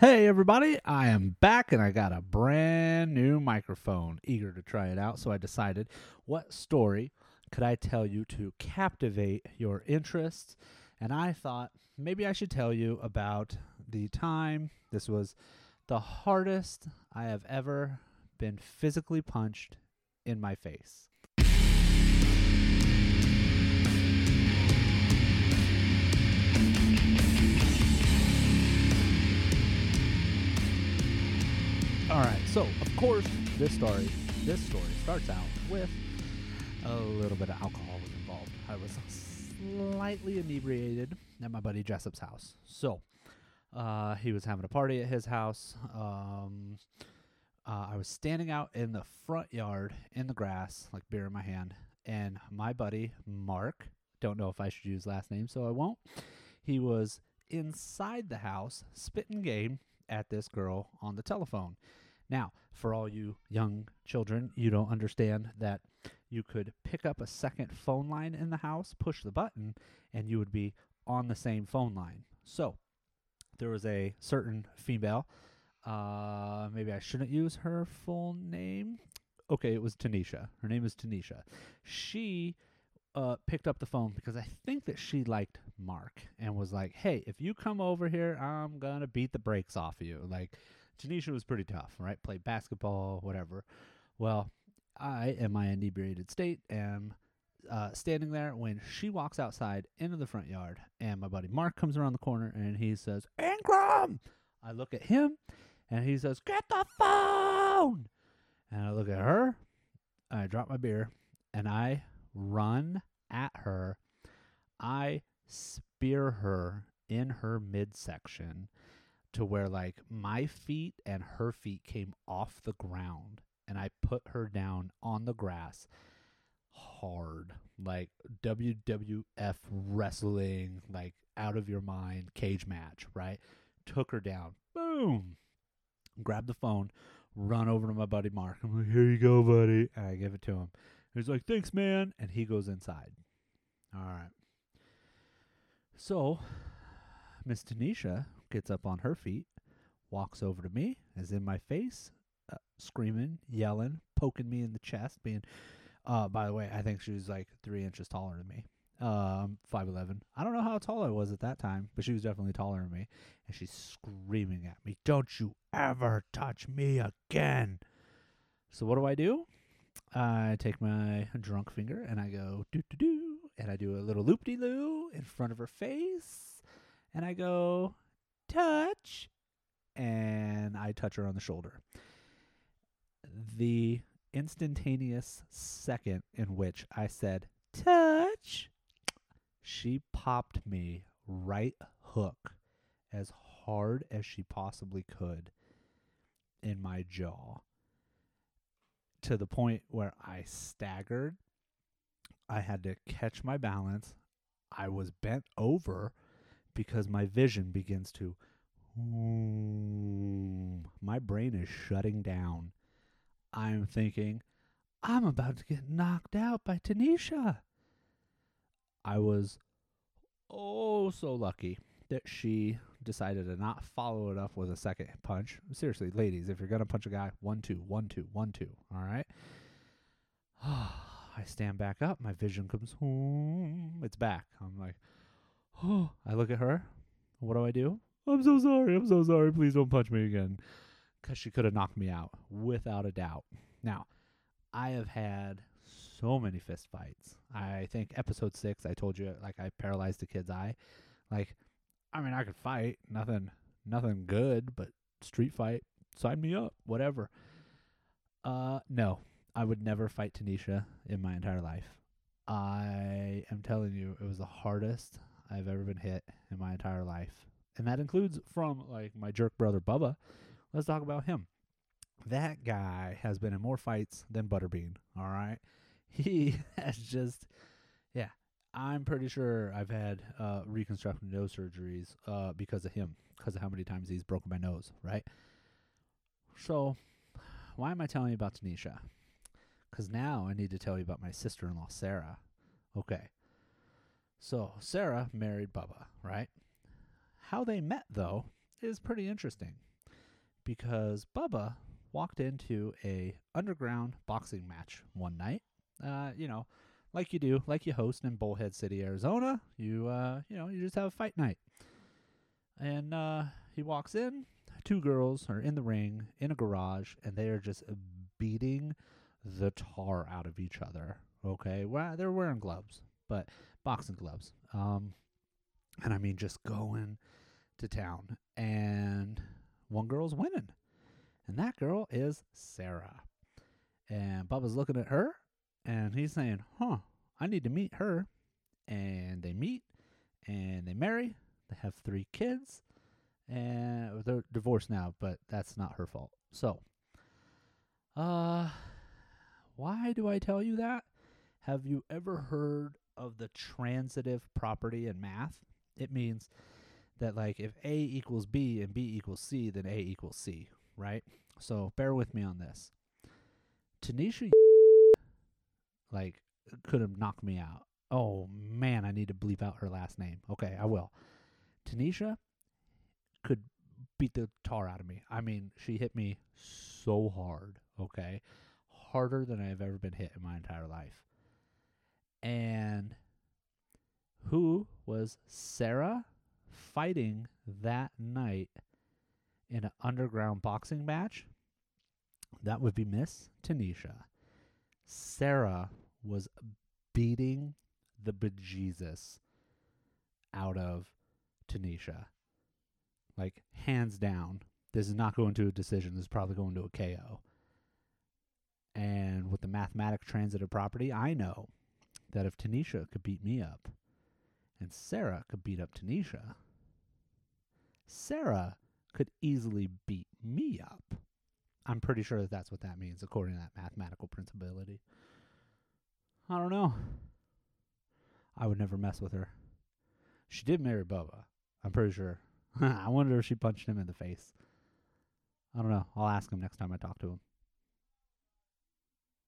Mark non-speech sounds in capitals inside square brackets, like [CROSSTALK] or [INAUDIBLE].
Hey, everybody, I am back and I got a brand new microphone. Eager to try it out, so I decided what story could I tell you to captivate your interest? And I thought maybe I should tell you about the time this was the hardest I have ever been physically punched in my face. So of course, this story, this story starts out with a little bit of alcohol was involved. I was slightly inebriated at my buddy Jessup's house. So, uh, he was having a party at his house. Um, uh, I was standing out in the front yard in the grass, like beer in my hand, and my buddy Mark, don't know if I should use last name, so I won't. He was inside the house spitting game at this girl on the telephone. Now, for all you young children, you don't understand that you could pick up a second phone line in the house, push the button, and you would be on the same phone line. So, there was a certain female. Uh, maybe I shouldn't use her full name. Okay, it was Tanisha. Her name is Tanisha. She uh, picked up the phone because I think that she liked Mark and was like, "Hey, if you come over here, I'm gonna beat the brakes off of you." Like, Tanisha was pretty tough, right? Played basketball, whatever. Well, I, in my inebriated state, am uh, standing there when she walks outside into the front yard, and my buddy Mark comes around the corner and he says, "Ingram." I look at him, and he says, "Get the phone." And I look at her, I drop my beer, and I run at her. I spear her in her midsection to where like my feet and her feet came off the ground and I put her down on the grass hard like WWF wrestling like out of your mind cage match, right? Took her down. Boom. Grab the phone, run over to my buddy Mark. I'm like, "Here you go, buddy." And I give it to him. He's like, "Thanks, man." And he goes inside. All right. So, Miss Tanisha gets up on her feet, walks over to me, is in my face, uh, screaming, yelling, poking me in the chest, being, uh, by the way, I think she was like three inches taller than me. Um, five eleven. I don't know how tall I was at that time, but she was definitely taller than me. And she's screaming at me, "Don't you ever touch me again!" So what do I do? I take my drunk finger and I go do do do, and I do a little loop de loo in front of her face, and I go touch, and I touch her on the shoulder. The instantaneous second in which I said touch, she popped me right hook as hard as she possibly could in my jaw to the point where I staggered. I had to catch my balance. I was bent over because my vision begins to. Hmm, my brain is shutting down. I'm thinking, I'm about to get knocked out by Tanisha. I was oh so lucky that she decided to not follow it up with a second punch. Seriously, ladies, if you're gonna punch a guy, one two, one two, one two. All right. [SIGHS] I stand back up. My vision comes. It's back. I'm like, oh. [GASPS] I look at her. What do I do? I'm so sorry. I'm so sorry. Please don't punch me again. Because she could have knocked me out without a doubt. Now, I have had so many fist fights. I think episode six, I told you like I paralyzed the kid's eye. Like, I mean, I could fight, nothing, nothing good, but street fight, sign me up, whatever. Uh, no, I would never fight Tanisha in my entire life. I am telling you, it was the hardest I've ever been hit in my entire life, and that includes from like my jerk brother Bubba. Let's talk about him. That guy has been in more fights than Butterbean. All right [LAUGHS] he has just yeah i'm pretty sure i've had uh reconstructive nose surgeries uh because of him because of how many times he's broken my nose right so why am i telling you about tanisha because now i need to tell you about my sister-in-law sarah okay so sarah married bubba right how they met though is pretty interesting because Bubba walked into a underground boxing match one night. Uh, you know, like you do, like you host in Bullhead City, Arizona. You uh, you know, you just have a fight night. And uh, he walks in. Two girls are in the ring in a garage, and they are just beating the tar out of each other. Okay, well, they're wearing gloves, but boxing gloves. Um, and I mean, just going to town. And one girl's winning, and that girl is Sarah. And Bubba's looking at her, and he's saying, "Huh, I need to meet her." And they meet, and they marry. They have three kids, and they're divorced now, but that's not her fault. So, uh, why do I tell you that? Have you ever heard of the transitive property in math? It means that like if A equals B and B equals C, then A equals C, right? So bear with me on this. Tanisha [LAUGHS] like could have knocked me out. Oh man, I need to bleep out her last name. Okay, I will. Tanisha could beat the tar out of me. I mean, she hit me so hard, okay? Harder than I've ever been hit in my entire life. And who was Sarah fighting that night in an underground boxing match? That would be Miss Tanisha. Sarah was beating the bejesus out of Tanisha. Like, hands down. This is not going to a decision. This is probably going to a KO. And with the mathematic transitive property, I know that if Tanisha could beat me up and Sarah could beat up Tanisha, Sarah could easily beat me up. I'm pretty sure that that's what that means, according to that mathematical principality. I don't know. I would never mess with her. She did marry Bubba. I'm pretty sure. [LAUGHS] I wonder if she punched him in the face. I don't know. I'll ask him next time I talk to him.